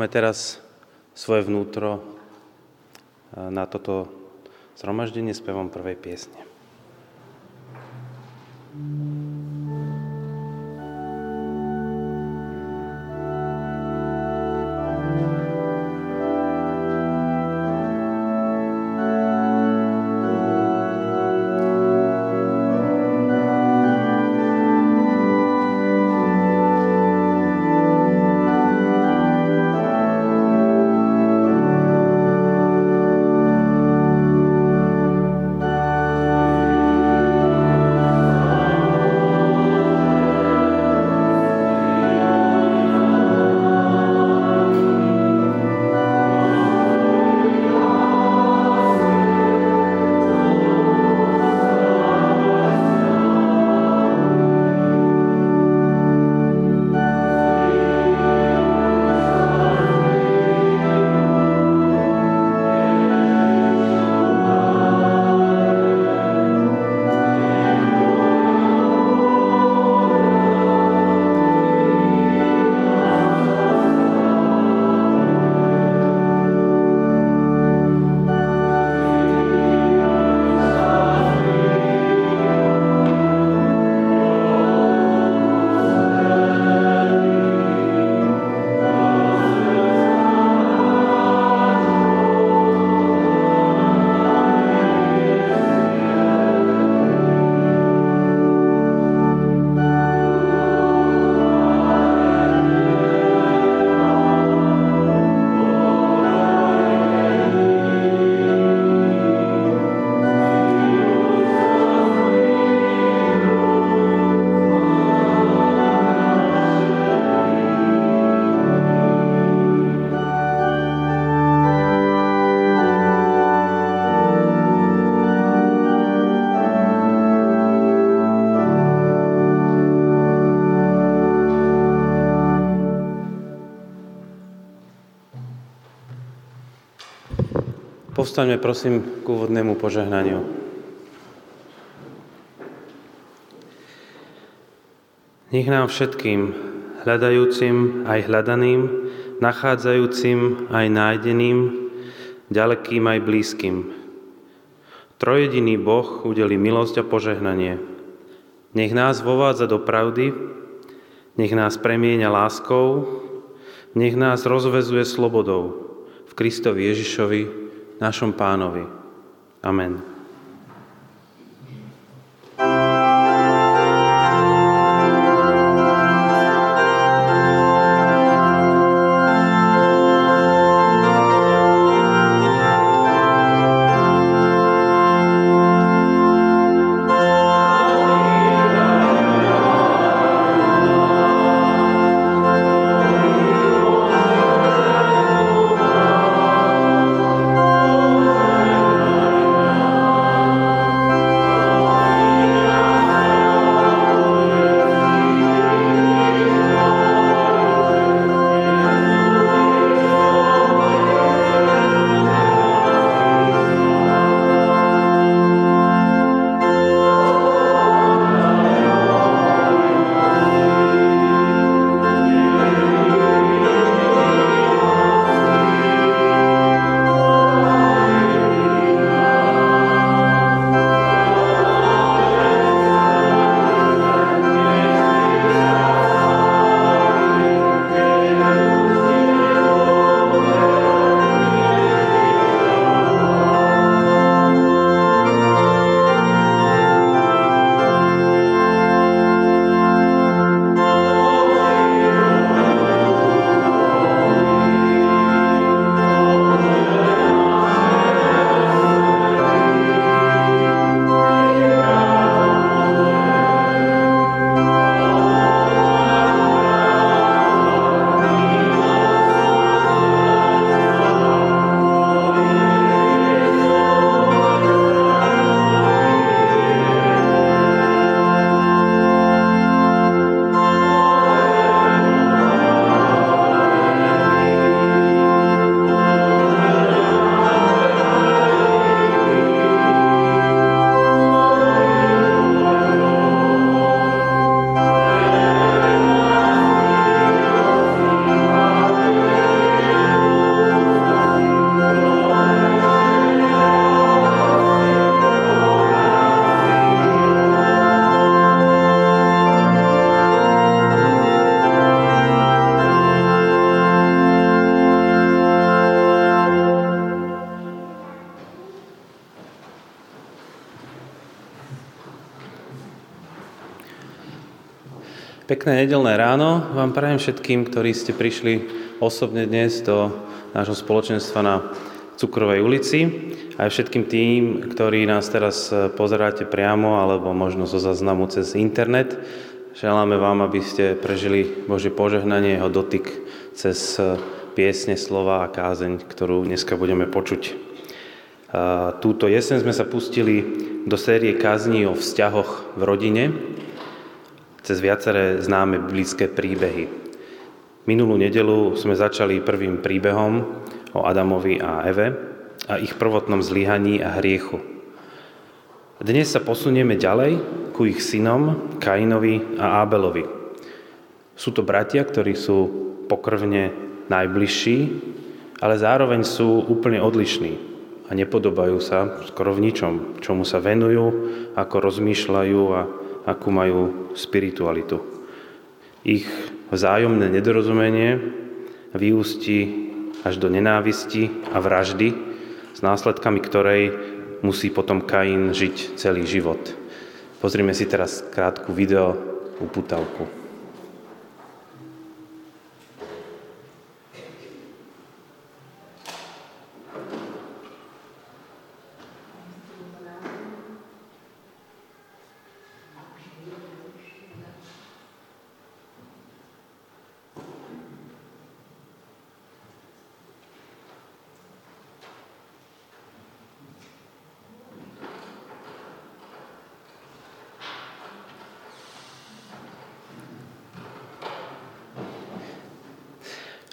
pripravme teraz svoje vnútro e, na toto zhromaždenie spevom prvej piesne. Povstaňme prosím k úvodnému požehnaniu. Nech nám všetkým, hľadajúcim aj hľadaným, nachádzajúcim aj nájdeným, ďalekým aj blízkym. Trojediný Boh udeli milosť a požehnanie. Nech nás vovádza do pravdy, nech nás premieňa láskou, nech nás rozvezuje slobodou v Kristovi Ježišovi, našom pánovi. Amen. Nedelné ráno vám prajem všetkým, ktorí ste prišli osobne dnes do nášho spoločenstva na Cukrovej ulici aj všetkým tým, ktorí nás teraz pozeráte priamo alebo možno zo zaznamu cez internet. Želáme vám, aby ste prežili Bože požehnanie, jeho dotyk cez piesne, slova a kázeň, ktorú dneska budeme počuť. Túto jeseň sme sa pustili do série kázní o vzťahoch v rodine, cez viaceré známe biblické príbehy. Minulú nedelu sme začali prvým príbehom o Adamovi a Eve a ich prvotnom zlyhaní a hriechu. Dnes sa posunieme ďalej ku ich synom Kainovi a Ábelovi. Sú to bratia, ktorí sú pokrvne najbližší, ale zároveň sú úplne odlišní a nepodobajú sa skoro v ničom, čomu sa venujú, ako rozmýšľajú a akú majú spiritualitu. Ich vzájomné nedorozumenie vyústi až do nenávisti a vraždy, s následkami ktorej musí potom Kain žiť celý život. Pozrime si teraz krátku video uputavku.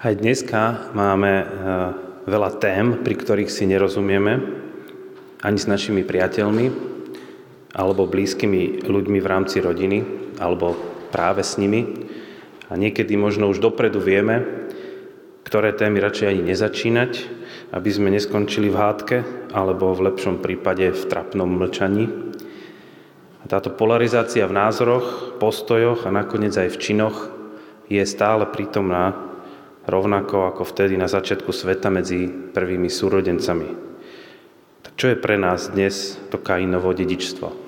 Aj dneska máme eh, veľa tém, pri ktorých si nerozumieme, ani s našimi priateľmi, alebo blízkymi ľuďmi v rámci rodiny, alebo práve s nimi. A niekedy možno už dopredu vieme, ktoré témy radšej ani nezačínať, aby sme neskončili v hádke, alebo v lepšom prípade v trapnom mlčaní. A táto polarizácia v názoroch, postojoch a nakoniec aj v činoch je stále prítomná rovnako ako vtedy na začiatku sveta medzi prvými súrodencami. Tak čo je pre nás dnes to Kainovo dedičstvo?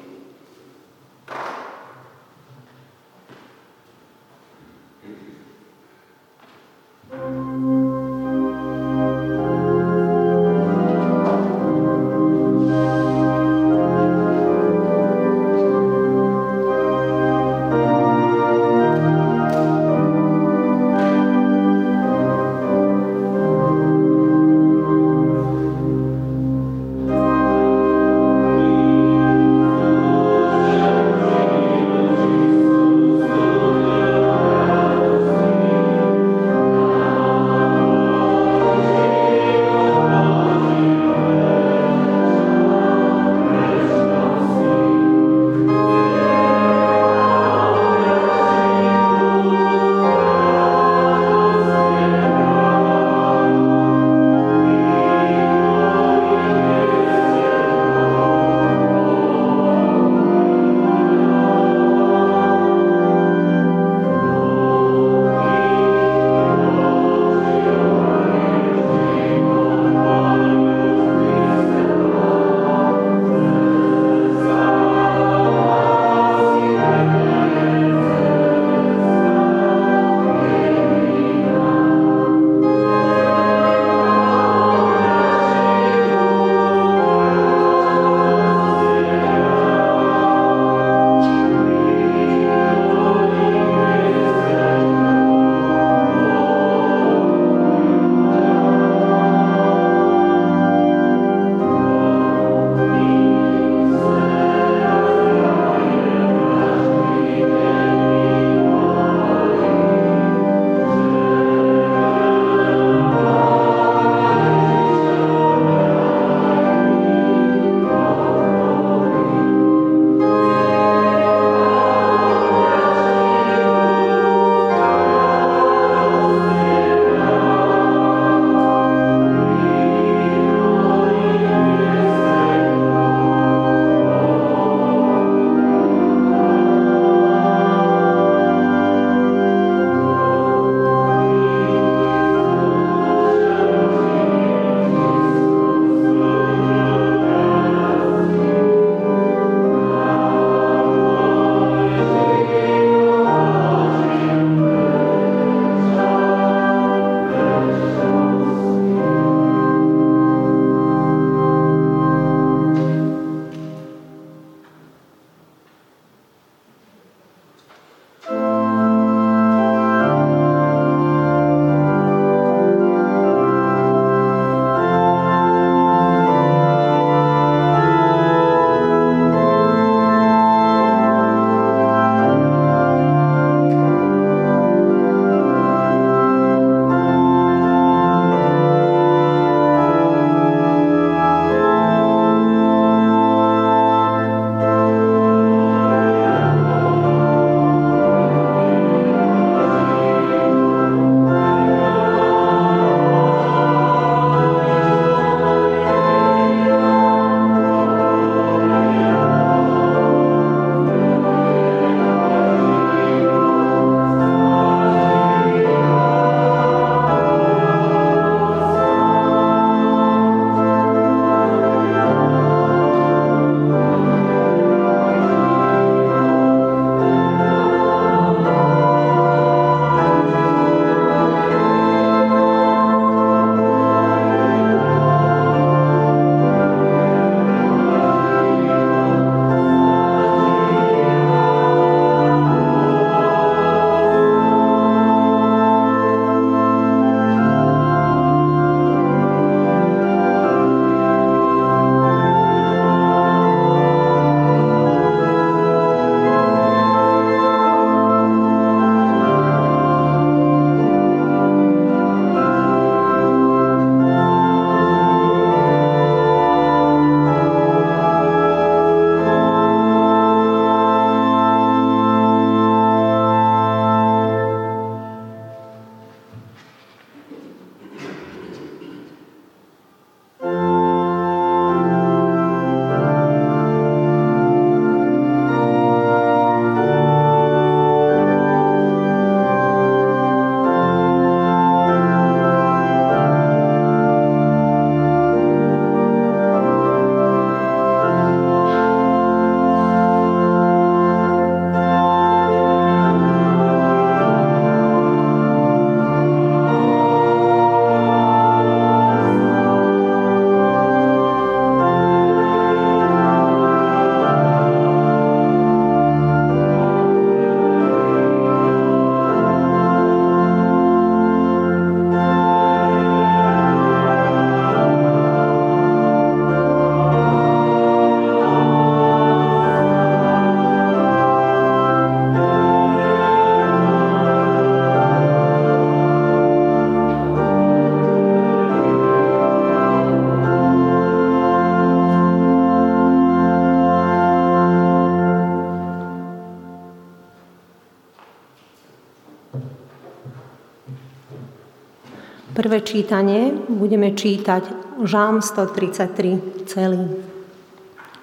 Prvé čítanie budeme čítať Žalm 133 celý.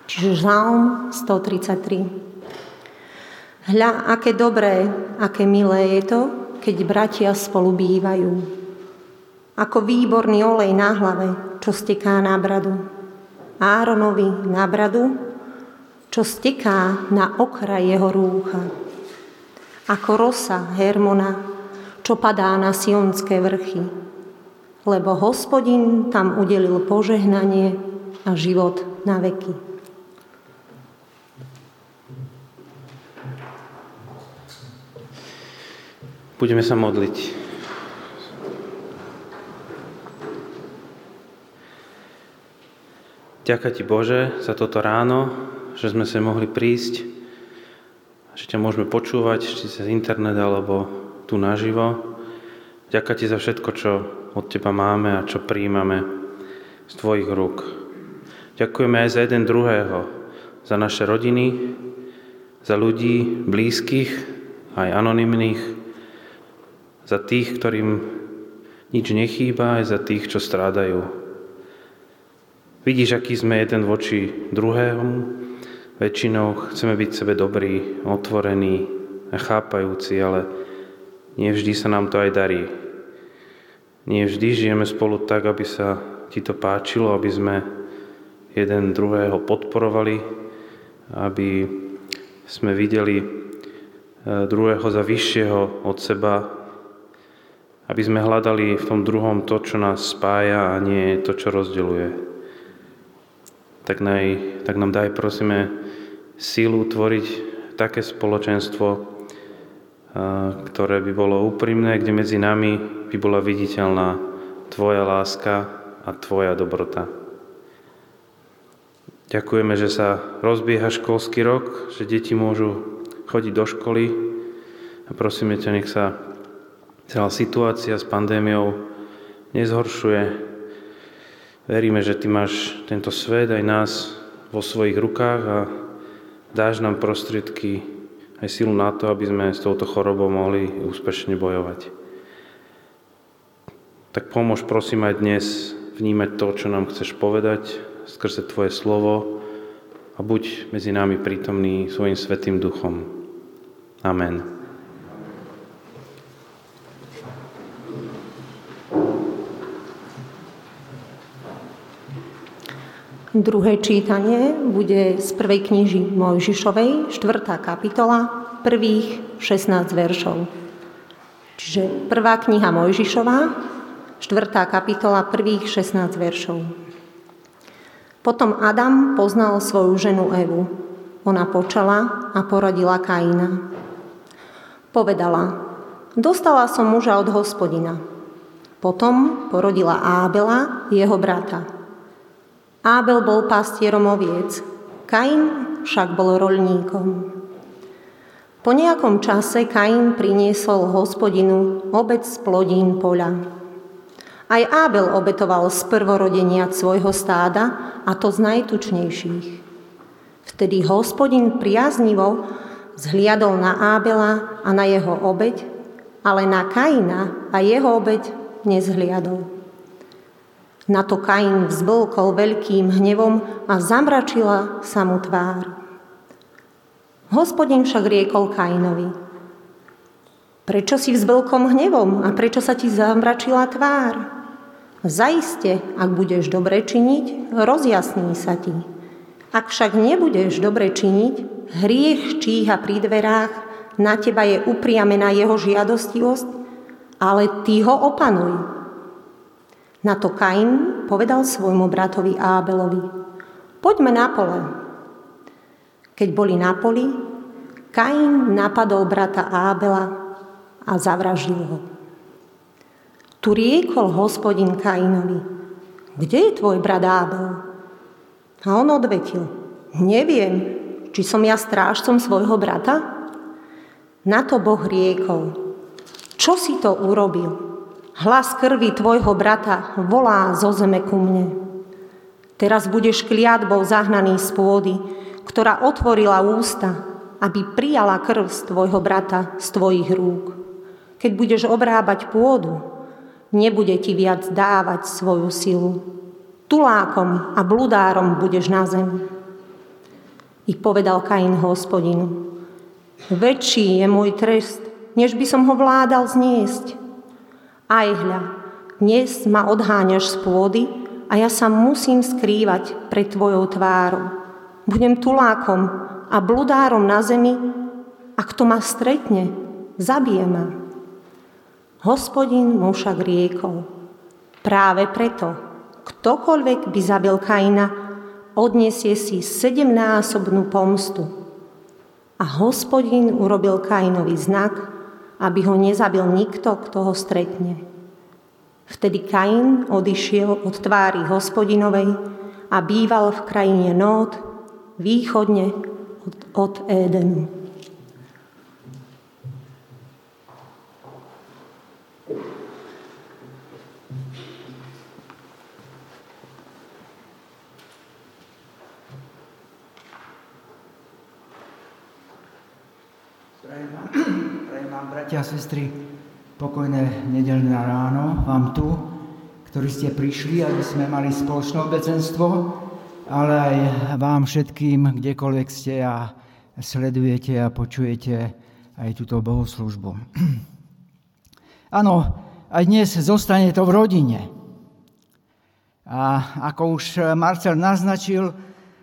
Čiže Žalm 133. Hľa, aké dobré, aké milé je to, keď bratia spolu bývajú. Ako výborný olej na hlave, čo steká na bradu. Áronovi na bradu, čo steká na okraj jeho rúcha. Ako rosa Hermona, čo padá na sionské vrchy lebo hospodin tam udelil požehnanie a život na veky. Budeme sa modliť. Ďakujem Ti Bože za toto ráno, že sme sa mohli prísť, že ťa môžeme počúvať, či cez internet alebo tu naživo. Ďakujem Ti za všetko, čo od Teba máme a čo príjmame z Tvojich rúk. Ďakujeme aj za jeden druhého, za naše rodiny, za ľudí blízkych, aj anonymných, za tých, ktorým nič nechýba, aj za tých, čo strádajú. Vidíš, aký sme jeden voči druhému, väčšinou chceme byť sebe dobrí, otvorení a chápajúci, ale nie vždy sa nám to aj darí. Nie vždy žijeme spolu tak, aby sa ti to páčilo, aby sme jeden druhého podporovali, aby sme videli e, druhého za vyššieho od seba, aby sme hľadali v tom druhom to, čo nás spája a nie to, čo rozdeluje. Tak, naj, tak nám daj, prosíme, sílu tvoriť také spoločenstvo, ktoré by bolo úprimné, kde medzi nami by bola viditeľná Tvoja láska a Tvoja dobrota. Ďakujeme, že sa rozbieha školský rok, že deti môžu chodiť do školy a prosíme ťa, nech sa celá situácia s pandémiou nezhoršuje. Veríme, že Ty máš tento svet aj nás vo svojich rukách a dáš nám prostriedky aj silu na to, aby sme s touto chorobou mohli úspešne bojovať. Tak pomôž prosím aj dnes vnímať to, čo nám chceš povedať skrze Tvoje slovo a buď medzi nami prítomný svojim svetým duchom. Amen. Druhé čítanie bude z prvej kniži Mojžišovej, 4. kapitola, prvých 16 veršov. Čiže prvá kniha Mojžišová, 4. kapitola, prvých 16 veršov. Potom Adam poznal svoju ženu Evu. Ona počala a porodila Kaina. Povedala, dostala som muža od hospodina. Potom porodila Ábela, jeho brata. Ábel bol pastierom oviec, Kain však bol roľníkom. Po nejakom čase Kain priniesol hospodinu obec z plodín poľa. Aj Ábel obetoval z prvorodenia svojho stáda, a to z najtučnejších. Vtedy hospodin priaznivo zhliadol na Ábela a na jeho obeď, ale na Kaina a jeho obeď nezhliadol. Na to Kain vzblkol veľkým hnevom a zamračila sa mu tvár. Hospodin však riekol Kainovi. Prečo si vzblkom hnevom a prečo sa ti zamračila tvár? Zaiste, ak budeš dobre činiť, rozjasní sa ti. Ak však nebudeš dobre činiť, hriech číha pri dverách, na teba je upriamená jeho žiadostivosť, ale ty ho opanuj. Na to Kain povedal svojmu bratovi Ábelovi, poďme na pole. Keď boli na poli, Kain napadol brata Ábela a zavražil ho. Tu riekol hospodin Kainovi, kde je tvoj brat Ábel? A on odvetil, neviem, či som ja strážcom svojho brata? Na to Boh riekol, čo si to urobil? Hlas krvi tvojho brata volá zo zeme ku mne. Teraz budeš kliatbou zahnaný z pôdy, ktorá otvorila ústa, aby prijala krv z tvojho brata z tvojich rúk. Keď budeš obrábať pôdu, nebude ti viac dávať svoju silu. Tulákom a bludárom budeš na zemi. I povedal Kain hospodinu, väčší je môj trest, než by som ho vládal zniesť. Aj hľa, dnes ma odháňaš z pôdy a ja sa musím skrývať pred tvojou tvárou. Budem tulákom a bludárom na zemi a kto ma stretne, zabije ma. Hospodin mu však riekol, práve preto, ktokoľvek by zabil Kaina, odniesie si sedemnásobnú pomstu. A hospodin urobil Kainovi znak, aby ho nezabil nikto, kto ho stretne. Vtedy Kain odišiel od tvári hospodinovej a býval v krajine Nód, východne od, od Édenu. Prajem vám, bratia a sestry, pokojné nedelné ráno vám tu, ktorí ste prišli, aby sme mali spoločné obecenstvo, ale aj vám všetkým, kdekoľvek ste a sledujete a počujete aj túto bohoslužbu. Áno, aj dnes zostane to v rodine. A ako už Marcel naznačil,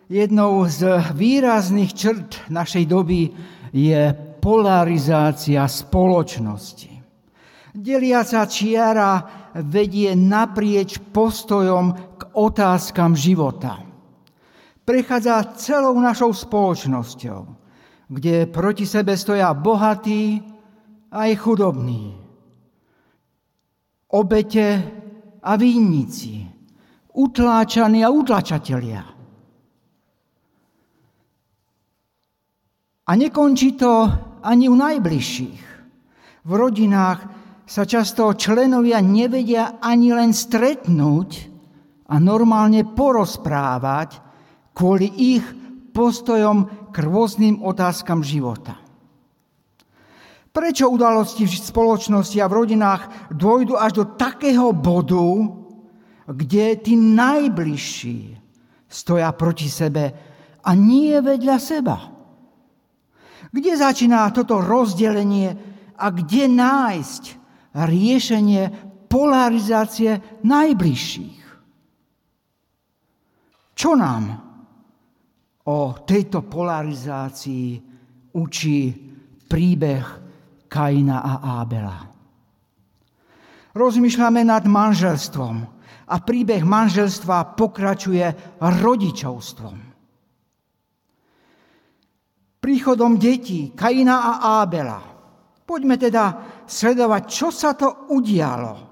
jednou z výrazných črt našej doby je polarizácia spoločnosti. Deliaca čiara vedie naprieč postojom k otázkam života. Prechádza celou našou spoločnosťou, kde proti sebe stoja bohatí aj chudobní, obete a vinníci, utláčaní a utlačatelia. A nekončí to ani u najbližších. V rodinách sa často členovia nevedia ani len stretnúť a normálne porozprávať kvôli ich postojom k rôznym otázkam života. Prečo udalosti v spoločnosti a v rodinách dôjdu až do takého bodu, kde tí najbližší stoja proti sebe a nie vedľa seba? Kde začína toto rozdelenie a kde nájsť riešenie polarizácie najbližších? Čo nám o tejto polarizácii učí príbeh Kaina a Ábela? Rozmýšľame nad manželstvom a príbeh manželstva pokračuje rodičovstvom príchodom detí Kaina a Ábela. Poďme teda sledovať, čo sa to udialo,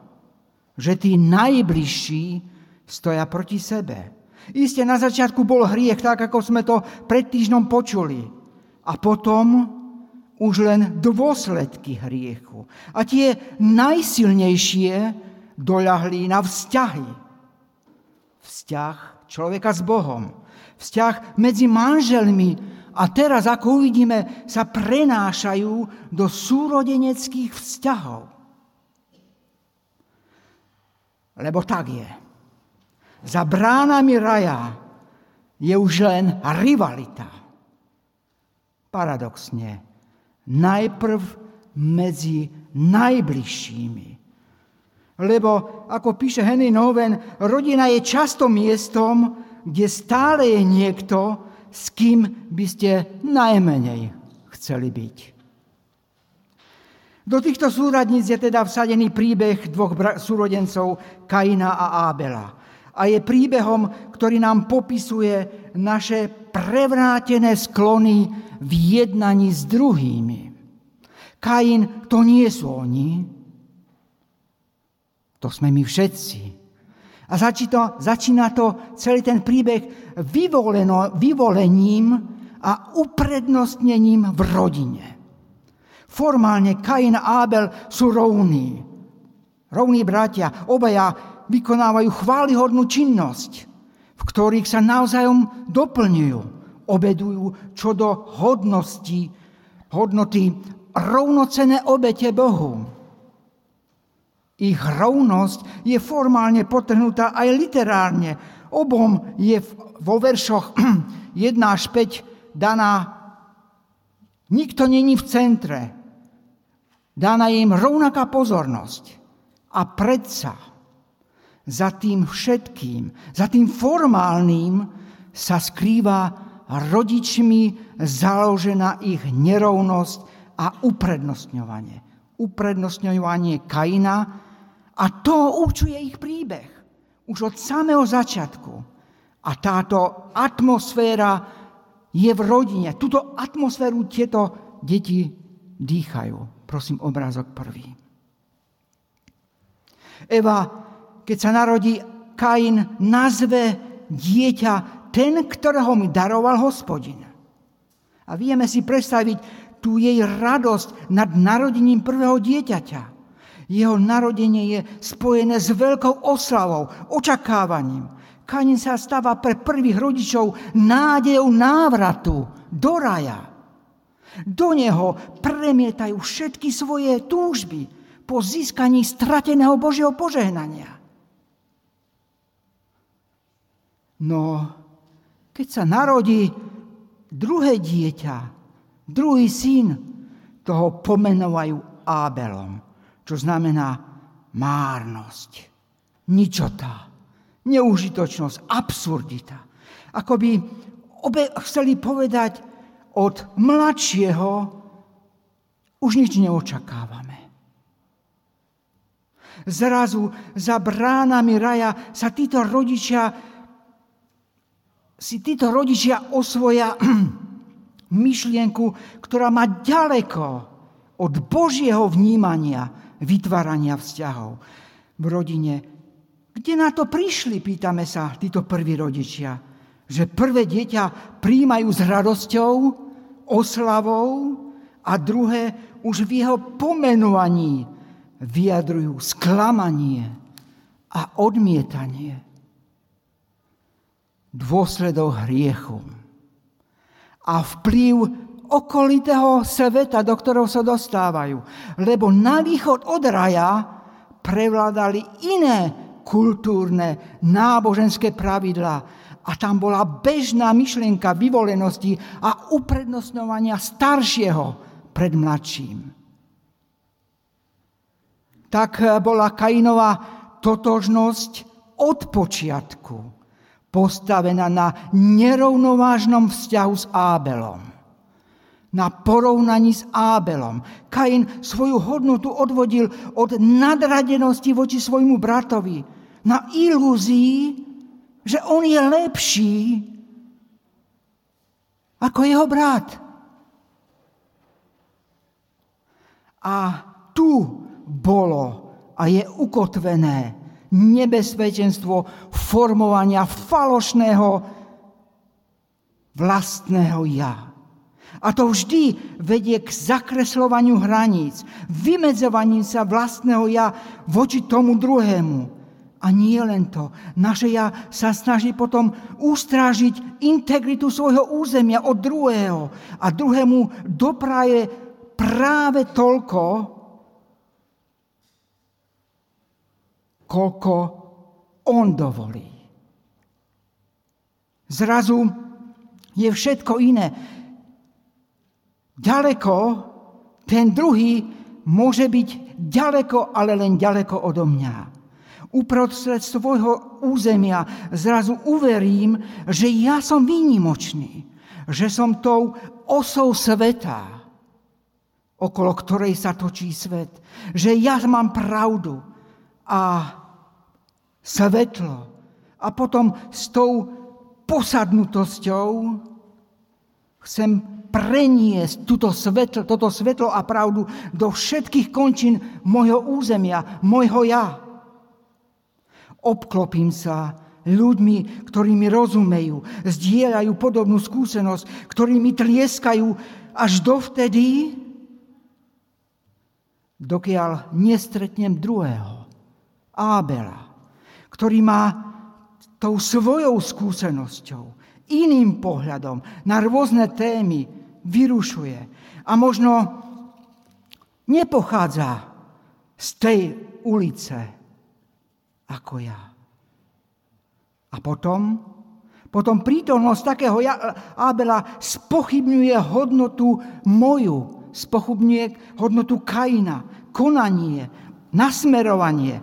že tí najbližší stoja proti sebe. Isté na začiatku bol hriech, tak ako sme to pred týždňom počuli. A potom už len dôsledky hriechu. A tie najsilnejšie doľahli na vzťahy. Vzťah človeka s Bohom. Vzťah medzi manželmi a teraz, ako uvidíme, sa prenášajú do súrodeneckých vzťahov. Lebo tak je. Za bránami raja je už len rivalita. Paradoxne, najprv medzi najbližšími. Lebo, ako píše Henry Noven, rodina je často miestom, kde stále je niekto, s kým by ste najmenej chceli byť. Do týchto súradníc je teda vsadený príbeh dvoch súrodencov Kaina a Ábela. A je príbehom, ktorý nám popisuje naše prevrátené sklony v jednaní s druhými. Kain to nie sú oni, to sme my všetci. A začína, začína to celý ten príbeh vyvoleno, vyvolením a uprednostnením v rodine. Formálne Kain a Abel sú rovní. Rovní bratia, obaja vykonávajú chválihodnú činnosť, v ktorých sa navzájom doplňujú, obedujú čo do hodnosti, hodnoty rovnocené obete Bohu. Ich rovnosť je formálne potrhnutá aj literárne. Obom je vo veršoch 1 až 5 daná Nikto není v centre. Dána im rovnaká pozornosť. A predsa za tým všetkým, za tým formálnym sa skrýva rodičmi založená ich nerovnosť a uprednostňovanie. Uprednostňovanie Kaina a to určuje ich príbeh. Už od samého začiatku. A táto atmosféra je v rodine. Tuto atmosféru tieto deti dýchajú. Prosím, obrázok prvý. Eva, keď sa narodí Kain, nazve dieťa ten, ktorého mi daroval hospodin. A vieme si predstaviť tú jej radosť nad narodením prvého dieťaťa. Jeho narodenie je spojené s veľkou oslavou, očakávaním. Kanin sa stáva pre prvých rodičov nádejou návratu do raja. Do neho premietajú všetky svoje túžby po získaní strateného Božieho požehnania. No, keď sa narodí druhé dieťa, druhý syn, toho pomenovajú Ábelom, čo znamená márnosť, ničota neužitočnosť, absurdita. Ako by obe chceli povedať, od mladšieho už nič neočakávame. Zrazu za bránami raja sa títo rodičia si títo rodičia osvoja myšlienku, ktorá má ďaleko od Božieho vnímania vytvárania vzťahov. V rodine kde na to prišli, pýtame sa, títo prví rodičia? Že prvé dieťa príjmajú s radosťou, oslavou a druhé už v jeho pomenovaní vyjadrujú sklamanie a odmietanie. Dôsledok hriechu a vplyv okolitého sveta, do ktorého sa dostávajú. Lebo na východ od raja prevládali iné kultúrne, náboženské pravidlá. A tam bola bežná myšlienka vyvolenosti a uprednostňovania staršieho pred mladším. Tak bola Kainová totožnosť od počiatku postavená na nerovnovážnom vzťahu s Ábelom na porovnaní s Ábelom. Kain svoju hodnotu odvodil od nadradenosti voči svojmu bratovi na ilúzii, že on je lepší ako jeho brat. A tu bolo a je ukotvené nebezpečenstvo formovania falošného vlastného ja. A to vždy vedie k zakreslovaniu hraníc, vymedzovaním sa vlastného ja voči tomu druhému. A nie len to. Naše ja sa snaží potom ustrážiť integritu svojho územia od druhého. A druhému dopraje práve toľko, koľko on dovolí. Zrazu je všetko iné ďaleko, ten druhý môže byť ďaleko, ale len ďaleko odo mňa. Uprostred svojho územia zrazu uverím, že ja som výnimočný, že som tou osou sveta, okolo ktorej sa točí svet, že ja mám pravdu a svetlo. A potom s tou posadnutosťou chcem preniesť túto svetlo, toto svetlo a pravdu do všetkých končín môjho územia, môjho ja. Obklopím sa ľuďmi, ktorí mi rozumejú, zdieľajú podobnú skúsenosť, ktorí mi tlieskajú až dovtedy, dokiaľ nestretnem druhého, Ábela, ktorý má tou svojou skúsenosťou, iným pohľadom na rôzne témy, vyrušuje. A možno nepochádza z tej ulice ako ja. A potom, potom prítomnosť takého Abela spochybňuje hodnotu moju, spochybňuje hodnotu Kaina, konanie, nasmerovanie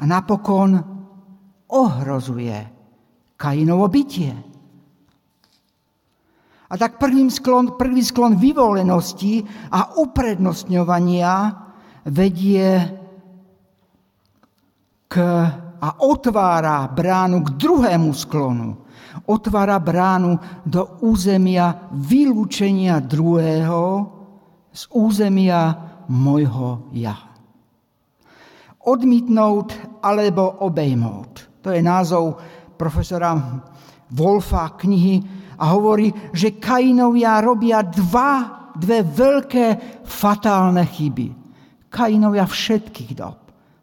a napokon ohrozuje Kainovo bytie. A tak prvý sklon, prvý sklon vyvolenosti a uprednostňovania vedie k, a otvára bránu k druhému sklonu. Otvára bránu do územia vylúčenia druhého z územia mojho ja. Odmítnout alebo obejmout. To je názov profesora Wolfa knihy a hovorí, že Kainovia robia dva, dve veľké fatálne chyby. Kainovia všetkých dob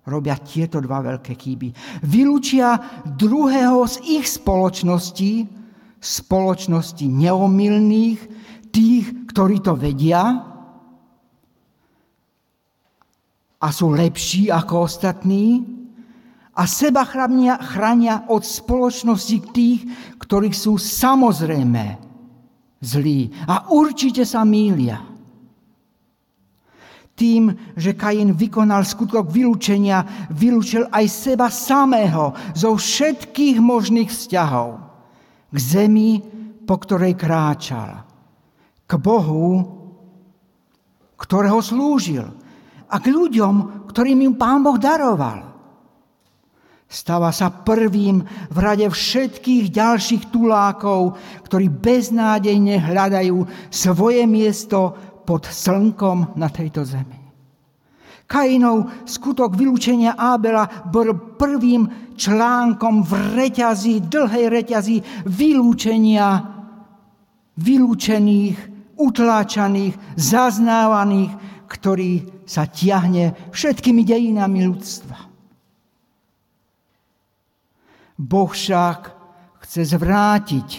robia tieto dva veľké chyby. Vylúčia druhého z ich spoločností, spoločnosti neomilných, tých, ktorí to vedia a sú lepší ako ostatní, a seba chránia, chránia od spoločnosti tých, ktorí sú samozrejme zlí a určite sa mília. Tým, že Kain vykonal skutok vylúčenia, vylúčil aj seba samého zo všetkých možných vzťahov k zemi, po ktorej kráčal, k Bohu, ktorého slúžil a k ľuďom, ktorým im Pán Boh daroval. Stáva sa prvým v rade všetkých ďalších tulákov, ktorí beznádejne hľadajú svoje miesto pod slnkom na tejto zemi. Kainov skutok vylúčenia Ábela bol prvým článkom v reťazi, dlhej reťazi vylúčenia vylúčených, utláčaných, zaznávaných, ktorý sa tiahne všetkými dejinami ľudstva. Boh však chce zvrátiť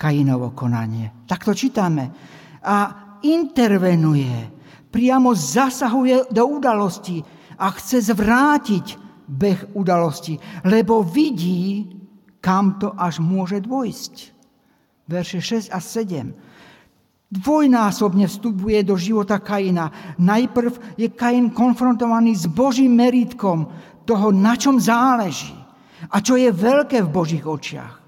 Kainovo konanie. Tak to čítame. A intervenuje, priamo zasahuje do udalosti a chce zvrátiť beh udalosti, lebo vidí, kam to až môže dôjsť. Verše 6 a 7. Dvojnásobne vstupuje do života Kaina. Najprv je Kain konfrontovaný s Božím meritkom toho, na čom záleží. A čo je veľké v Božích očiach.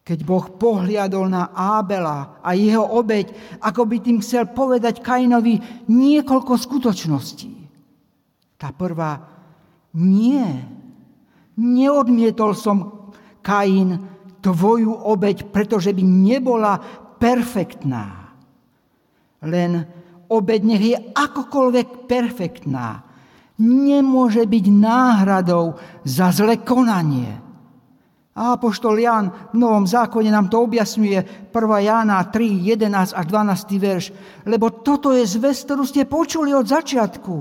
Keď Boh pohliadol na Ábela a jeho obeď, ako by tým chcel povedať Kainovi niekoľko skutočností. Tá prvá, nie, neodmietol som Kain tvoju obeď, pretože by nebola perfektná. Len obeď nech je akokoľvek perfektná nemôže byť náhradou za zlé konanie. A apoštol Jan v Novom zákone nám to objasňuje 1. Jána 3, 11 až 12 verš. Lebo toto je zväz, ktorú ste počuli od začiatku.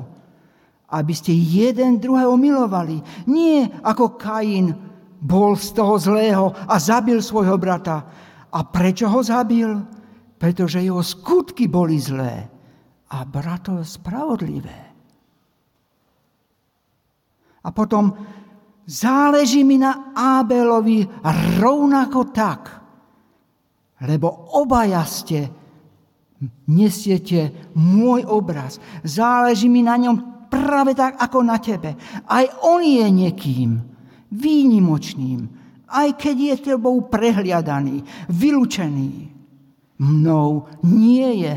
Aby ste jeden druhého milovali. Nie ako Kain bol z toho zlého a zabil svojho brata. A prečo ho zabil? Pretože jeho skutky boli zlé a bratov spravodlivé. A potom záleží mi na Ábelovi rovnako tak, lebo obaja ste nesiete môj obraz. Záleží mi na ňom práve tak, ako na tebe. Aj on je niekým, výnimočným, aj keď je tebou prehliadaný, vylúčený. Mnou nie je.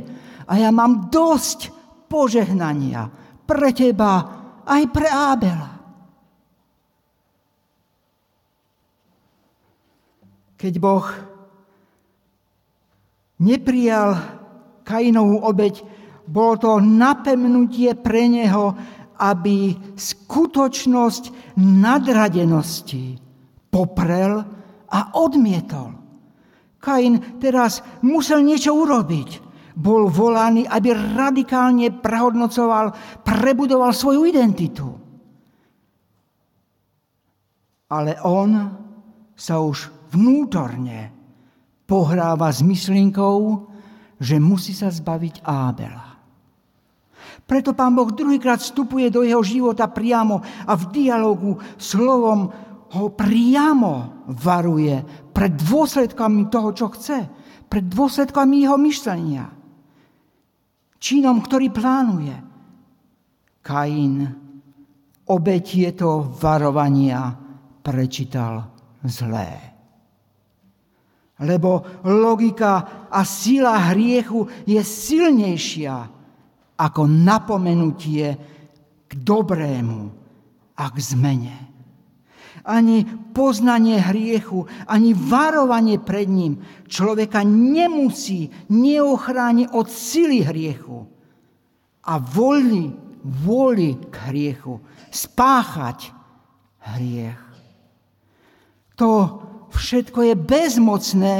A ja mám dosť požehnania pre teba aj pre Ábela. Keď Boh neprijal Kainovú obeď, bolo to napemnutie pre neho, aby skutočnosť nadradenosti poprel a odmietol. Kain teraz musel niečo urobiť. Bol volaný, aby radikálne prehodnocoval, prebudoval svoju identitu. Ale on sa už vnútorne pohráva s myšlienkou, že musí sa zbaviť Ábela. Preto pán Boh druhýkrát vstupuje do jeho života priamo a v dialogu slovom ho priamo varuje pred dôsledkami toho, čo chce, pred dôsledkami jeho myšlenia. Činom, ktorý plánuje. Kain obe tieto varovania prečítal zlé. Lebo logika a sila hriechu je silnejšia ako napomenutie k dobrému a k zmene. Ani poznanie hriechu, ani varovanie pred ním človeka nemusí, neochráni od sily hriechu a voli, voli k hriechu, spáchať hriech. To všetko je bezmocné,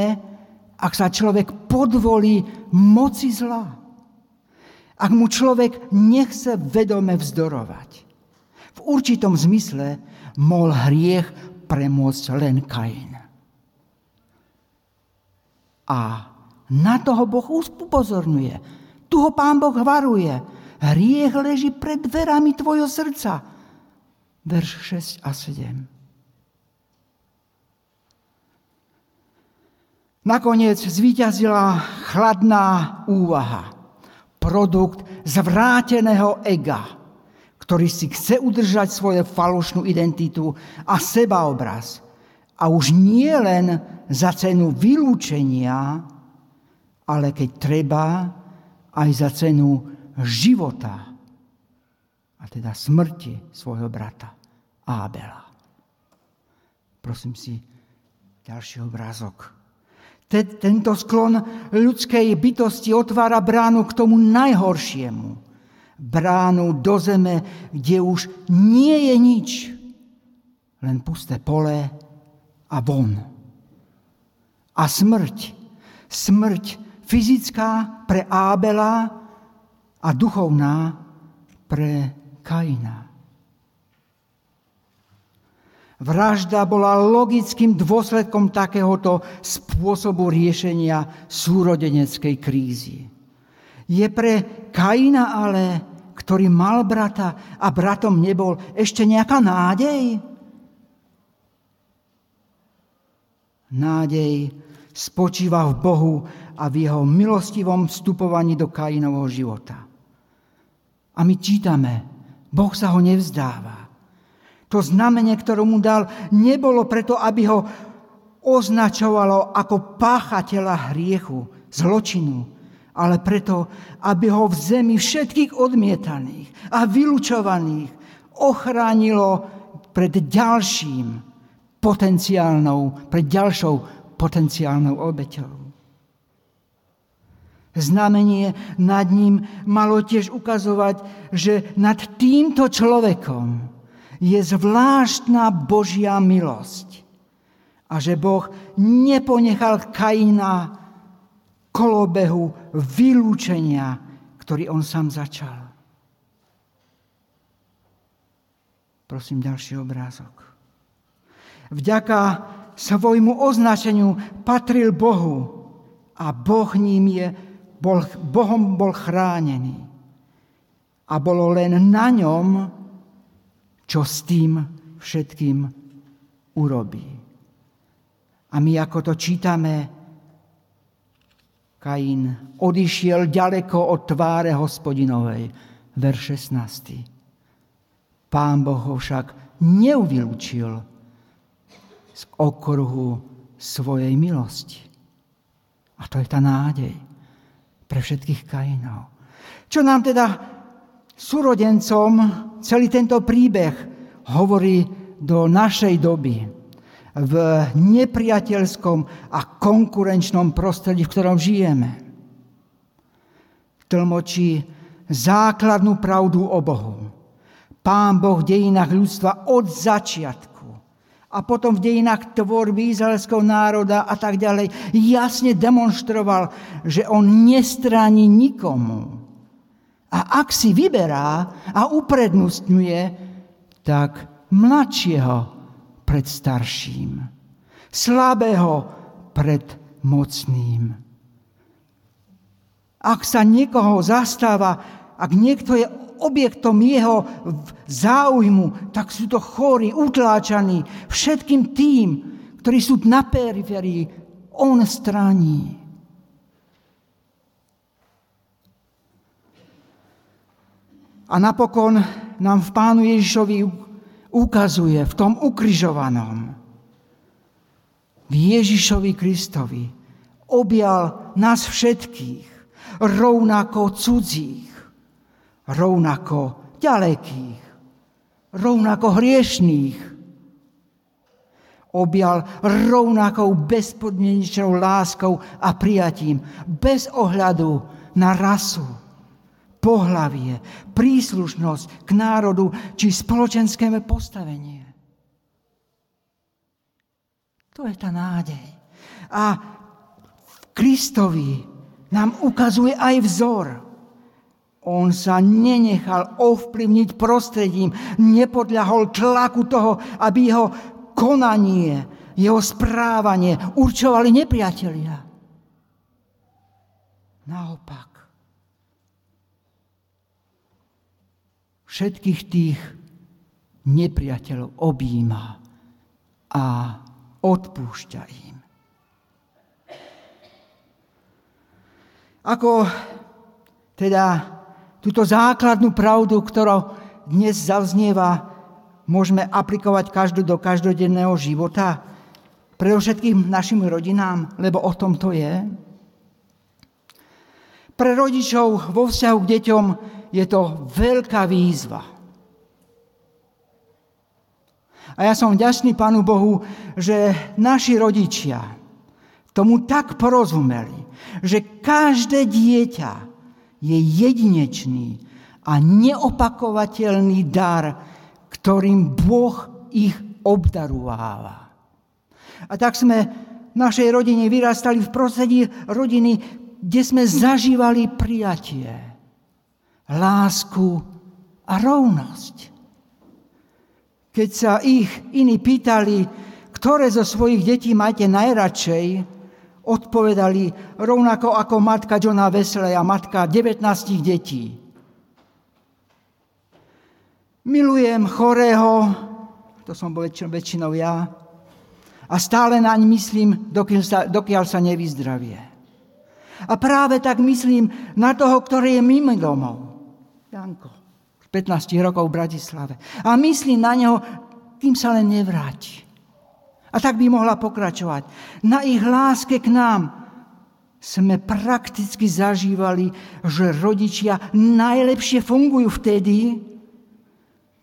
ak sa človek podvolí moci zla ak mu človek nechce vedome vzdorovať. V určitom zmysle mohol hriech premôcť len Kain. A na toho Boh upozorňuje. Tu ho pán Boh varuje. Hriech leží pred dverami tvojho srdca. Verš 6 a 7. Nakoniec zvíťazila chladná úvaha produkt zvráteného ega, ktorý si chce udržať svoju falošnú identitu a sebaobraz. A už nie len za cenu vylúčenia, ale keď treba, aj za cenu života, a teda smrti svojho brata Ábela. Prosím si ďalší obrázok tento sklon ľudskej bytosti otvára bránu k tomu najhoršiemu. Bránu do zeme, kde už nie je nič, len pusté pole a von. A smrť, smrť fyzická pre Ábela a duchovná pre Kaina. Vražda bola logickým dôsledkom takéhoto spôsobu riešenia súrodeneckej krízy. Je pre Kaina ale, ktorý mal brata a bratom nebol, ešte nejaká nádej? Nádej spočíva v Bohu a v jeho milostivom vstupovaní do Kainovho života. A my čítame, Boh sa ho nevzdáva. To znamenie, ktoré mu dal, nebolo preto, aby ho označovalo ako páchateľa hriechu, zločinu, ale preto, aby ho v zemi všetkých odmietaných a vylúčovaných ochránilo pred ďalším potenciálnou, pred ďalšou potenciálnou obeťou. Znamenie nad ním malo tiež ukazovať, že nad týmto človekom je zvláštna Božia milosť. A že Boh neponechal Kaina kolobehu vylúčenia, ktorý on sám začal. Prosím, ďalší obrázok. Vďaka svojmu označeniu patril Bohu a Boh ním je, bol, Bohom bol chránený. A bolo len na ňom, čo s tým všetkým urobí. A my ako to čítame, Kain odišiel ďaleko od tváre hospodinovej, ver 16. Pán Boh ho však neuvylúčil z okruhu svojej milosti. A to je tá nádej pre všetkých Kainov. Čo nám teda súrodencom celý tento príbeh hovorí do našej doby v nepriateľskom a konkurenčnom prostredí, v ktorom žijeme. Tlmočí základnú pravdu o Bohu. Pán Boh v dejinách ľudstva od začiatku a potom v dejinách tvorby izraelského národa a tak ďalej jasne demonstroval, že on nestráni nikomu a ak si vyberá a uprednostňuje, tak mladšieho pred starším, slabého pred mocným. Ak sa niekoho zastáva ak niekto je objektom jeho záujmu, tak sú to chorí, utláčaní, všetkým tým, ktorí sú na periférii, on straní. A napokon nám v Pánu Ježišovi ukazuje v tom ukrižovanom, v Ježišovi Kristovi, objal nás všetkých, rovnako cudzích, rovnako ďalekých, rovnako hriešných. Objal rovnakou bezpodmienečnou láskou a prijatím, bez ohľadu na rasu, pohlavie, príslušnosť k národu či spoločenské postavenie. To je tá nádej. A Kristovi nám ukazuje aj vzor. On sa nenechal ovplyvniť prostredím, nepodľahol tlaku toho, aby jeho konanie, jeho správanie určovali nepriatelia. Naopak. Všetkých tých nepriateľov objíma a odpúšťa im. Ako teda túto základnú pravdu, ktorá dnes zaznieva, môžeme aplikovať každú do každodenného života, predovšetkým našim rodinám, lebo o tom to je. Pre rodičov vo vzťahu k deťom je to veľká výzva. A ja som vďačný Pánu Bohu, že naši rodičia tomu tak porozumeli, že každé dieťa je jedinečný a neopakovateľný dar, ktorým Boh ich obdarováva. A tak sme v našej rodine vyrastali v prostredí rodiny, kde sme zažívali prijatie, lásku a rovnosť. Keď sa ich iní pýtali, ktoré zo svojich detí máte najradšej, odpovedali rovnako ako matka Johna Wesley a matka 19 detí. Milujem chorého, to som bol väčšinou ja, a stále naň myslím, dokiaľ sa, dokiaľ sa nevyzdravie. A práve tak myslím na toho, ktorý je mimo domov. Janko, 15 rokov v Bratislave. A myslím na neho, kým sa len nevráti. A tak by mohla pokračovať. Na ich láske k nám sme prakticky zažívali, že rodičia najlepšie fungujú vtedy,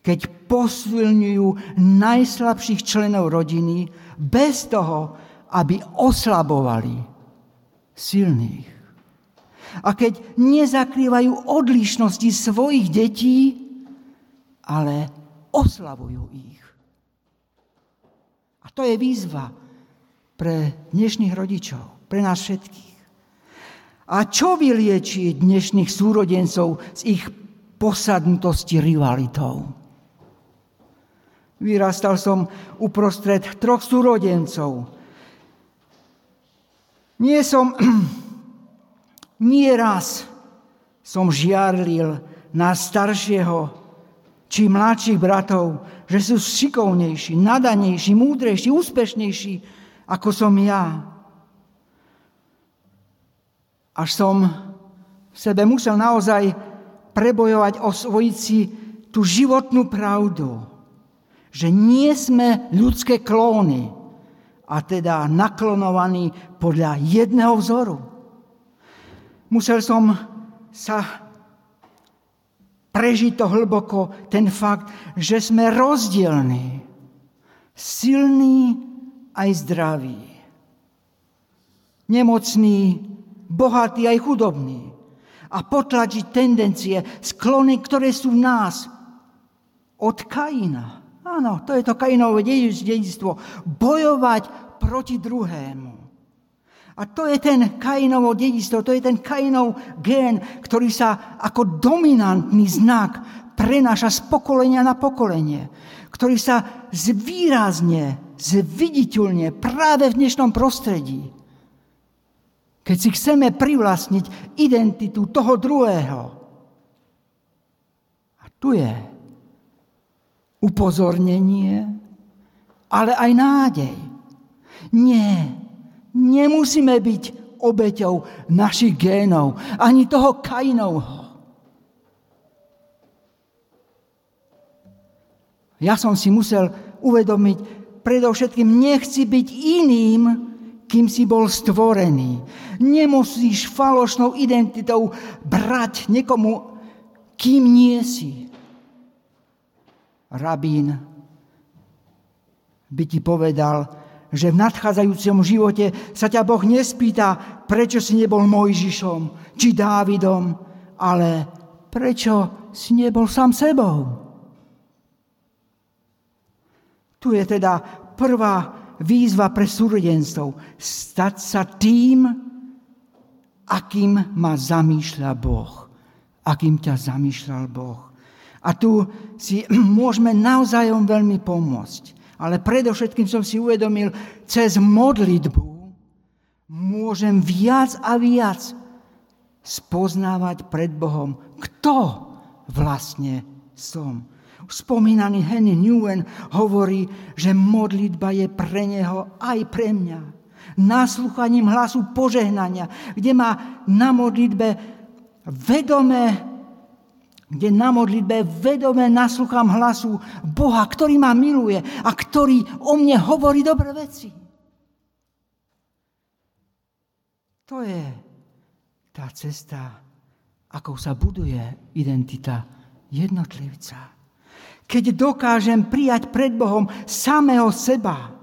keď posilňujú najslabších členov rodiny bez toho, aby oslabovali silných. A keď nezakrývajú odlišnosti svojich detí, ale oslavujú ich. A to je výzva pre dnešných rodičov, pre nás všetkých. A čo vylieči dnešných súrodencov z ich posadnutosti rivalitou? Vyrastal som uprostred troch súrodencov. Nie som, nie raz som žiarlil na staršieho či mladších bratov, že sú šikovnejší, nadanejší, múdrejší, úspešnejší, ako som ja. Až som v sebe musel naozaj prebojovať, osvojiť si tú životnú pravdu, že nie sme ľudské klóny, a teda naklonovaní podľa jedného vzoru. Musel som sa prežiť to hlboko ten fakt, že sme rozdielní. Silní aj zdraví. Nemocní, bohatí aj chudobní. A potlačiť tendencie, sklony, ktoré sú v nás. Od Kaina. Áno, to je to Kainovo dedictvo. Bojovať proti druhému. A to je ten Kainovo dedistvo, to je ten Kainov gén, ktorý sa ako dominantný znak prenáša z pokolenia na pokolenie, ktorý sa zvýrazne, zviditeľne práve v dnešnom prostredí. Keď si chceme privlastniť identitu toho druhého, Tu je upozornenie, ale aj nádej. Nie, nemusíme byť obeťou našich génov, ani toho Kainovho. Ja som si musel uvedomiť, predovšetkým nechci byť iným, kým si bol stvorený. Nemusíš falošnou identitou brať niekomu, kým nie si. Rabín by ti povedal, že v nadchádzajúcom živote sa ťa Boh nespýta, prečo si nebol Mojžišom či Dávidom, ale prečo si nebol sám sebou. Tu je teda prvá výzva pre súrodenstv. Stať sa tým, akým ma zamýšľa Boh. Akým ťa zamýšľal Boh. A tu si môžeme navzájom veľmi pomôcť. Ale predovšetkým som si uvedomil, cez modlitbu môžem viac a viac spoznávať pred Bohom, kto vlastne som spomínaný Henry Newen hovorí, že modlitba je pre neho aj pre mňa. Nasluchaním hlasu požehnania, kde má na modlitbe vedomé kde na modlitbe vedome nasluchám hlasu Boha, ktorý ma miluje a ktorý o mne hovorí dobré veci. To je tá cesta, ako sa buduje identita jednotlivca keď dokážem prijať pred Bohom samého seba,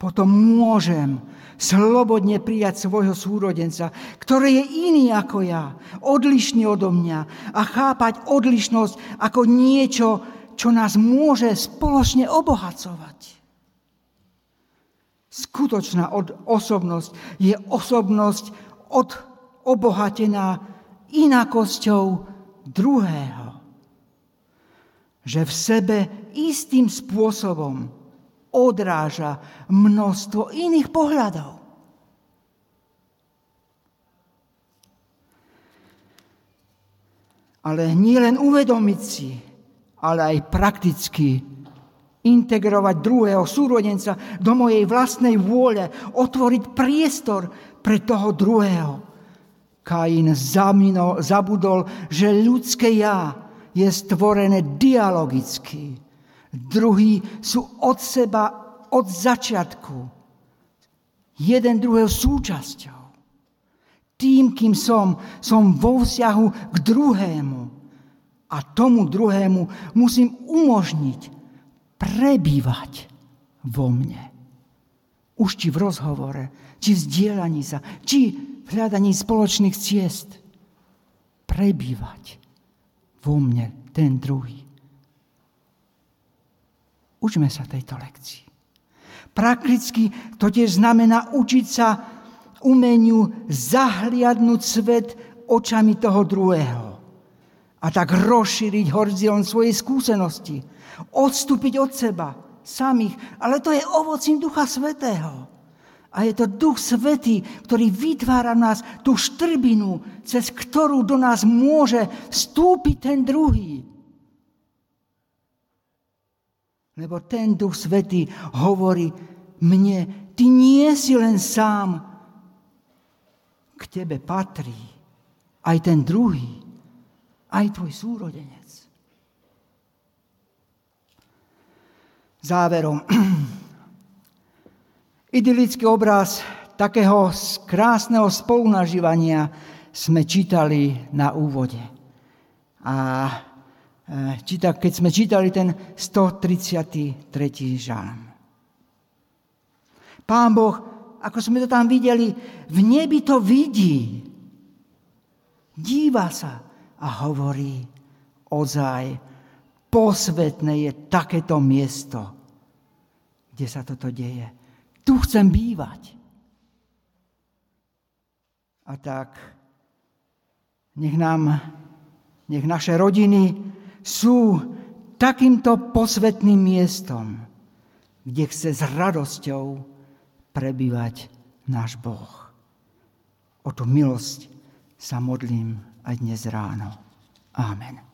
potom môžem slobodne prijať svojho súrodenca, ktorý je iný ako ja, odlišný odo mňa a chápať odlišnosť ako niečo, čo nás môže spoločne obohacovať. Skutočná osobnosť je osobnosť od obohatená inakosťou druhého že v sebe istým spôsobom odráža množstvo iných pohľadov. Ale nie len uvedomiť si, ale aj prakticky integrovať druhého súrodenca do mojej vlastnej vôle, otvoriť priestor pre toho druhého. Kain zabudol, že ľudské ja je stvorené dialogicky. Druhý sú od seba od začiatku. Jeden druhého súčasťou. Tým, kým som, som vo vzťahu k druhému. A tomu druhému musím umožniť prebývať vo mne. Už či v rozhovore, či v zdieľaní sa, či v hľadaní spoločných ciest. Prebývať vo mne ten druhý. Učme sa tejto lekcii. Prakticky to tiež znamená učiť sa umeniu zahliadnúť svet očami toho druhého. A tak rozšíriť horizont svojej skúsenosti. Odstúpiť od seba samých. Ale to je ovocím Ducha Svetého. A je to Duch Svetý, ktorý vytvára nás tú štrbinu, cez ktorú do nás môže vstúpiť ten druhý. Lebo ten Duch Svetý hovorí mne, ty nie si len sám, k tebe patrí aj ten druhý, aj tvoj súrodenec. Záverom, Idylický obraz takého krásneho spolunažívania sme čítali na úvode. A číta, keď sme čítali ten 133. žalm. Pán Boh, ako sme to tam videli, v nebi to vidí. Díva sa a hovorí, ozaj, posvetné je takéto miesto, kde sa toto deje. Tu chcem bývať. A tak nech nám, nech naše rodiny sú takýmto posvetným miestom, kde chce s radosťou prebývať náš Boh. O tú milosť sa modlím aj dnes ráno. Amen.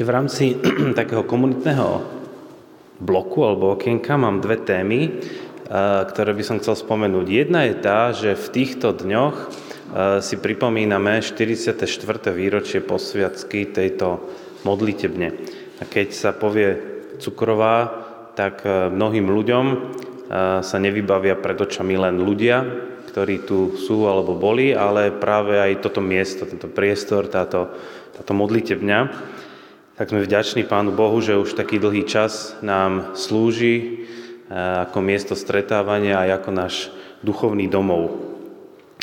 Ešte v rámci takého komunitného bloku alebo okienka mám dve témy, eh, ktoré by som chcel spomenúť. Jedna je tá, že v týchto dňoch eh, si pripomíname 44. výročie posviacky tejto modlitebne. A keď sa povie cukrová, tak eh, mnohým ľuďom sa nevybavia pred očami len ľudia, ktorí tu sú alebo boli, ale práve aj toto miesto, tento priestor, táto, táto modlitebňa tak sme vďační Pánu Bohu, že už taký dlhý čas nám slúži e, ako miesto stretávania aj ako náš duchovný domov.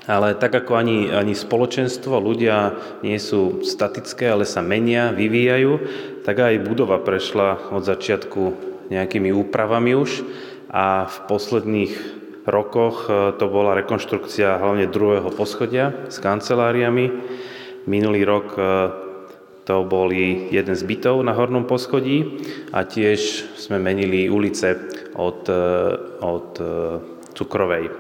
Ale tak ako ani, ani spoločenstvo, ľudia nie sú statické, ale sa menia, vyvíjajú, tak aj budova prešla od začiatku nejakými úpravami už a v posledných rokoch e, to bola rekonštrukcia hlavne druhého poschodia s kanceláriami. Minulý rok e, to boli jeden z bytov na hornom poschodí a tiež sme menili ulice od, e, od e, Cukrovej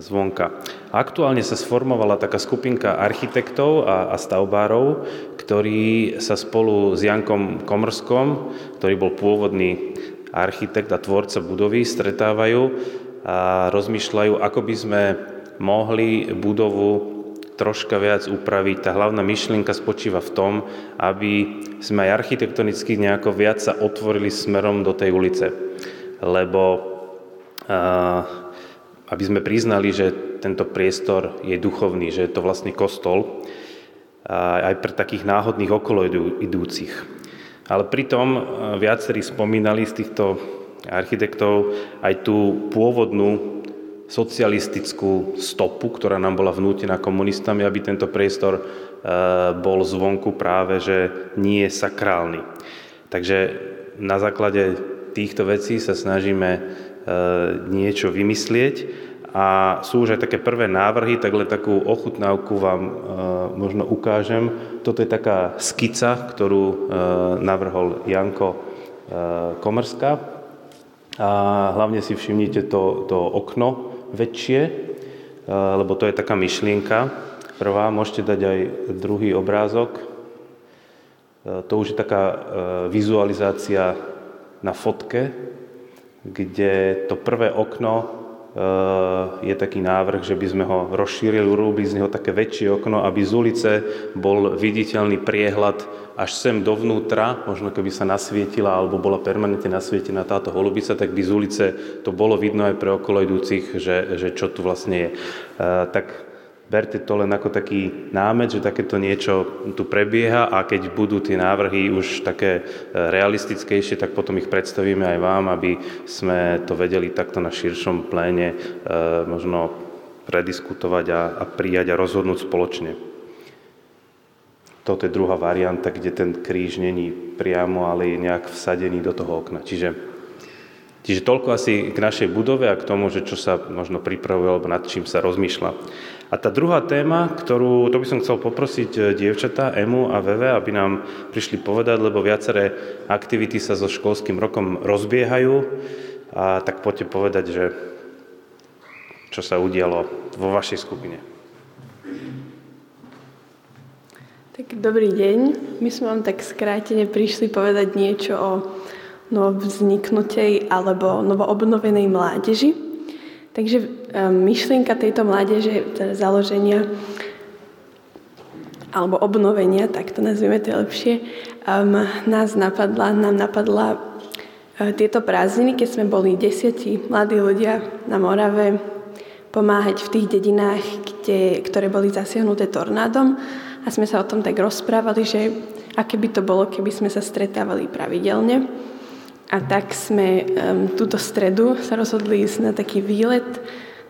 zvonka. Aktuálne sa sformovala taká skupinka architektov a, a stavbárov, ktorí sa spolu s Jankom Komrskom, ktorý bol pôvodný architekt a tvorca budovy, stretávajú a rozmýšľajú, ako by sme mohli budovu troška viac upraviť. Tá hlavná myšlienka spočíva v tom, aby sme aj architektonicky nejako viac sa otvorili smerom do tej ulice. Lebo aby sme priznali, že tento priestor je duchovný, že je to vlastne kostol aj pre takých náhodných okolo idúcich. Ale pritom viacerí spomínali z týchto architektov aj tú pôvodnú socialistickú stopu, ktorá nám bola vnútená komunistami, aby tento priestor e, bol zvonku práve, že nie je sakrálny. Takže na základe týchto vecí sa snažíme e, niečo vymyslieť a sú už aj také prvé návrhy, tak len takú ochutnávku vám e, možno ukážem. Toto je taká skica, ktorú navrhol Janko Komerská. A hlavne si všimnite to, to okno, väčšie, eh, lebo to je taká myšlienka. Prvá, môžete dať aj druhý obrázok. Eh, to už je taká eh, vizualizácia na fotke, kde to prvé okno je taký návrh, že by sme ho rozšírili, urobili z neho také väčšie okno, aby z ulice bol viditeľný priehľad až sem dovnútra, možno keby sa nasvietila alebo bola permanentne nasvietená táto holubica, tak by z ulice to bolo vidno aj pre okoloidúcich, že, že čo tu vlastne je. E, tak berte to len ako taký námet, že takéto niečo tu prebieha a keď budú tie návrhy už také e, realistickejšie, tak potom ich predstavíme aj vám, aby sme to vedeli takto na širšom pléne e, možno prediskutovať a, a prijať a rozhodnúť spoločne. Toto je druhá varianta, kde ten kríž není priamo, ale je nejak vsadený do toho okna. Čiže, čiže toľko asi k našej budove a k tomu, že čo sa možno pripravuje alebo nad čím sa rozmýšľa. A tá druhá téma, ktorú, to by som chcel poprosiť eh, dievčatá, Emu a Veve, aby nám prišli povedať, lebo viaceré aktivity sa so školským rokom rozbiehajú, a tak poďte povedať, že čo sa udialo vo vašej skupine. Tak dobrý deň. My sme vám tak skrátene prišli povedať niečo o novovzniknutej alebo novoobnovenej mládeži. Takže um, myšlienka tejto mládeže, teda založenia alebo obnovenia, tak to nazvieme to lepšie, um, nás napadla, nám napadla uh, tieto prázdniny, keď sme boli desiatí mladí ľudia na Morave pomáhať v tých dedinách, kde, ktoré boli zasiahnuté tornádom a sme sa o tom tak rozprávali, že aké by to bolo, keby sme sa stretávali pravidelne. A tak sme um, túto stredu sa rozhodli ísť na taký výlet,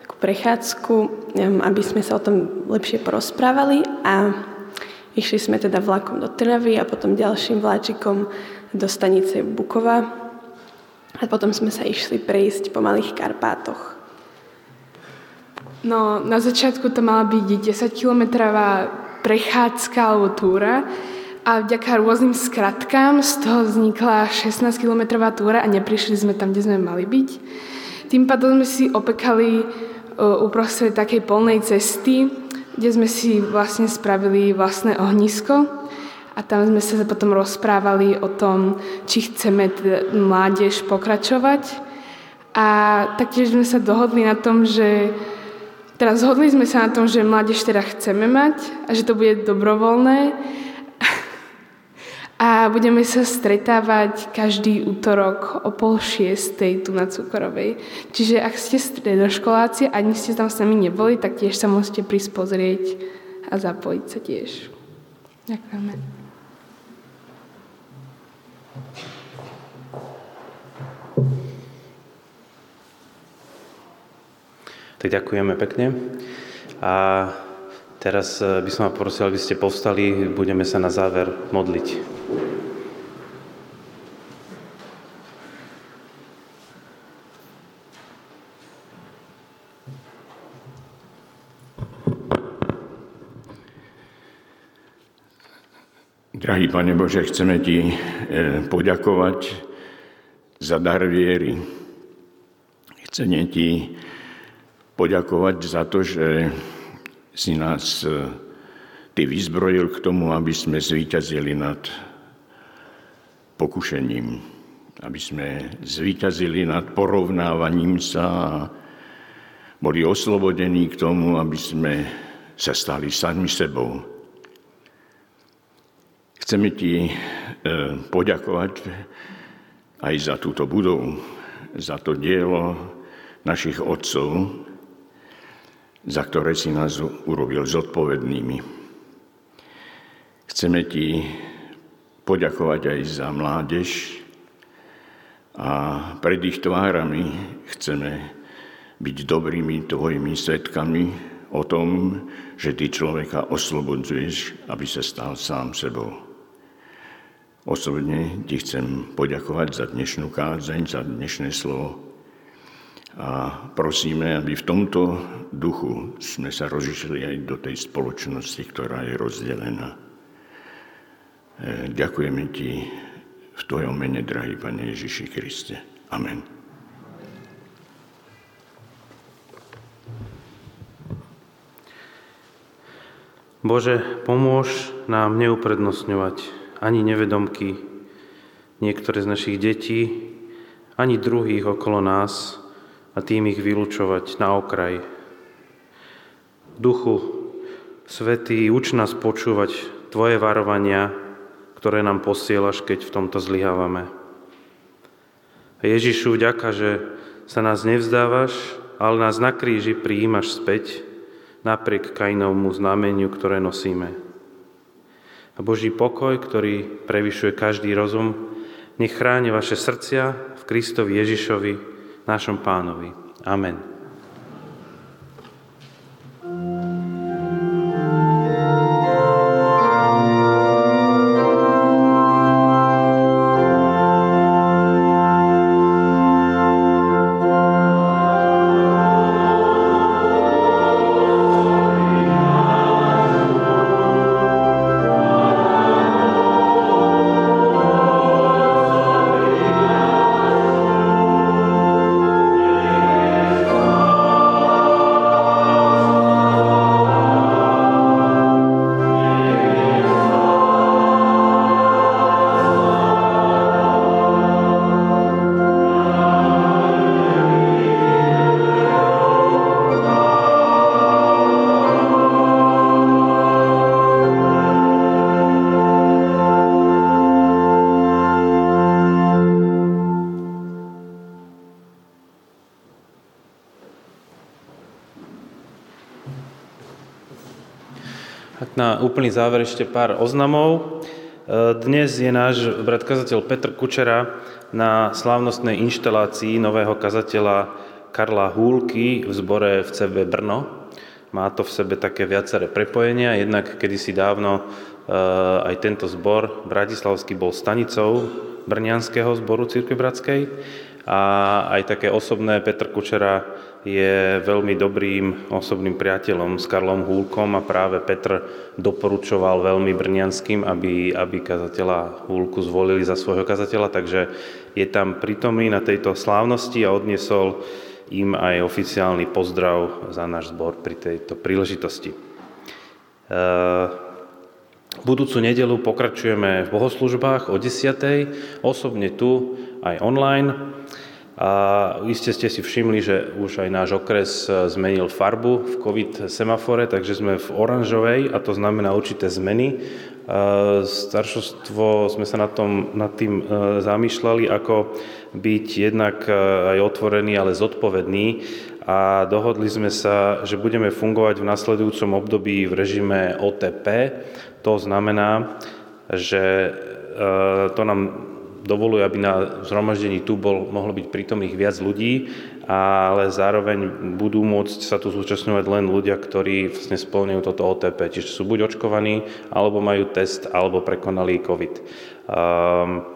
takú prechádzku, um, aby sme sa o tom lepšie porozprávali a išli sme teda vlakom do Trnavy a potom ďalším vláčikom do stanice Bukova a potom sme sa išli prejsť po Malých Karpátoch. No, na začiatku to mala byť 10-kilometrová prechádzka alebo túra a vďaka rôznym skratkám z toho vznikla 16-kilometrová túra a neprišli sme tam, kde sme mali byť. Tým pádom sme si opekali uprostred takej polnej cesty, kde sme si vlastne spravili vlastné ohnisko a tam sme sa potom rozprávali o tom, či chceme mládež pokračovať. A taktiež sme sa dohodli na tom, že teraz zhodli sme sa na tom, že mládež teda chceme mať a že to bude dobrovoľné. A budeme sa stretávať každý útorok o pol šiestej tu na Cukorovej. Čiže ak ste stredoškoláci a ani ste tam s nami neboli, tak tiež sa môžete prísť pozrieť a zapojiť sa tiež. Ďakujeme. Tak ďakujeme pekne. A teraz eh, by som vás prosil, aby ste povstali, budeme sa na záver modliť. Drahý Pane Bože, chceme Ti eh, poďakovať za dar viery. Chceme Ti poďakovať za to, že si nás e, Ty vyzbrojil k tomu, aby sme zvíťazili nad pokušením, aby sme zvíťazili nad porovnávaním sa a boli oslobodení k tomu, aby sme sa stali sami sebou. Chceme Ti e, poďakovať aj za túto budovu, za to dielo našich otcov, za ktoré si nás urobil zodpovednými. Chceme ti poďakovať aj za mládež a pred ich tvárami chceme byť dobrými tvojimi svetkami o tom, že ty človeka oslobodzuješ, aby sa stal sám sebou. Osobne ti chcem poďakovať za dnešnú kázeň, za dnešné slovo a prosíme, aby v tomto duchu sme sa rozišli aj do tej spoločnosti, ktorá je rozdelená. E, ďakujeme Ti v Tvojom mene, drahý Pane Ježiši Kriste. Amen. Bože, pomôž nám neuprednostňovať ani nevedomky, niektoré z našich detí, ani druhých okolo nás, a tým ich vylúčovať na okraj. Duchu Svetý, uč nás počúvať Tvoje varovania, ktoré nám posielaš, keď v tomto zlyhávame. Ježišu, vďaka, že sa nás nevzdávaš, ale nás na kríži prijímaš späť, napriek Kainovmu znameniu, ktoré nosíme. A Boží pokoj, ktorý prevyšuje každý rozum, nech chráni vaše srdcia v Kristovi Ježišovi, našom pánovi. Amen. Úplný záver ešte pár oznamov. E, dnes je náš brat kazateľ Petr Kučera na slávnostnej inštalácii nového kazateľa Karla Húlky v zbore v CB Brno. Má to v sebe také viaceré prepojenia, jednak kedysi dávno e, aj tento zbor bratislavský bol stanicou Brňanského zboru Církvy Bratskej a aj také osobné Petr Kučera je veľmi dobrým osobným priateľom s Karlom Húlkom a práve Petr doporučoval veľmi brňanským, aby, aby kazateľa Húlku zvolili za svojho kazateľa, takže je tam prítomný na tejto slávnosti a odniesol im aj oficiálny pozdrav za náš zbor pri tejto príležitosti. E, Budúcu nedelu pokračujeme v bohoslužbách o 10. osobne tu aj online. A iste ste si všimli, že už aj náš okres zmenil farbu v COVID semafore, takže sme v oranžovej a to znamená určité zmeny. Staršostvo sme sa nad, tom, nad tým e, zamýšľali, ako byť jednak e, aj otvorený, ale zodpovedný a dohodli sme sa, že budeme fungovať v nasledujúcom období v režime OTP. To znamená, že e, to nám dovoluje, aby na zhromaždení tu bol, mohlo byť prítomných viac ľudí, ale zároveň budú môcť sa tu zúčastňovať len ľudia, ktorí vlastne splňujú toto OTP. Čiže sú buď očkovaní, alebo majú test, alebo prekonali COVID. Um,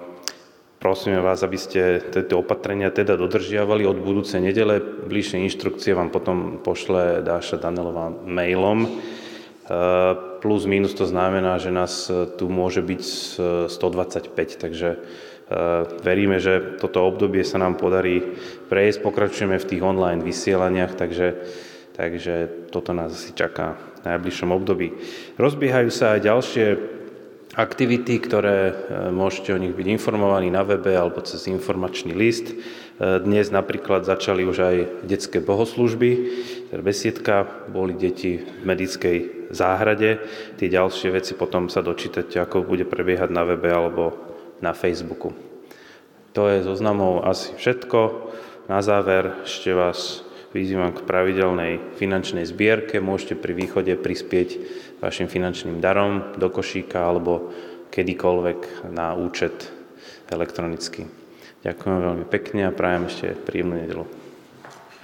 Prosíme vás, aby ste tieto opatrenia teda dodržiavali od budúcej nedele. Bližšie inštrukcie vám potom pošle Dáša Danelová mailom. Ehm, plus minus to znamená, že nás tu môže byť 125, takže veríme, že toto obdobie sa nám podarí prejsť, pokračujeme v tých online vysielaniach, takže, takže toto nás asi čaká v najbližšom období. Rozbiehajú sa aj ďalšie aktivity, ktoré eh, môžete o nich byť informovaní na webe alebo cez informačný list. Eh, dnes napríklad začali už aj detské bohoslužby, teda besiedka, boli deti v medickej záhrade. Tie ďalšie veci potom sa dočítate, ako bude prebiehať na webe alebo na Facebooku. To je zoznamov asi všetko. Na záver ešte vás vyzývam k pravidelnej finančnej zbierke. Môžete pri východe prispieť vašim finančným darom do košíka alebo kedykoľvek na účet elektronicky. Ďakujem veľmi pekne a prajem ešte príjemnú nedelu.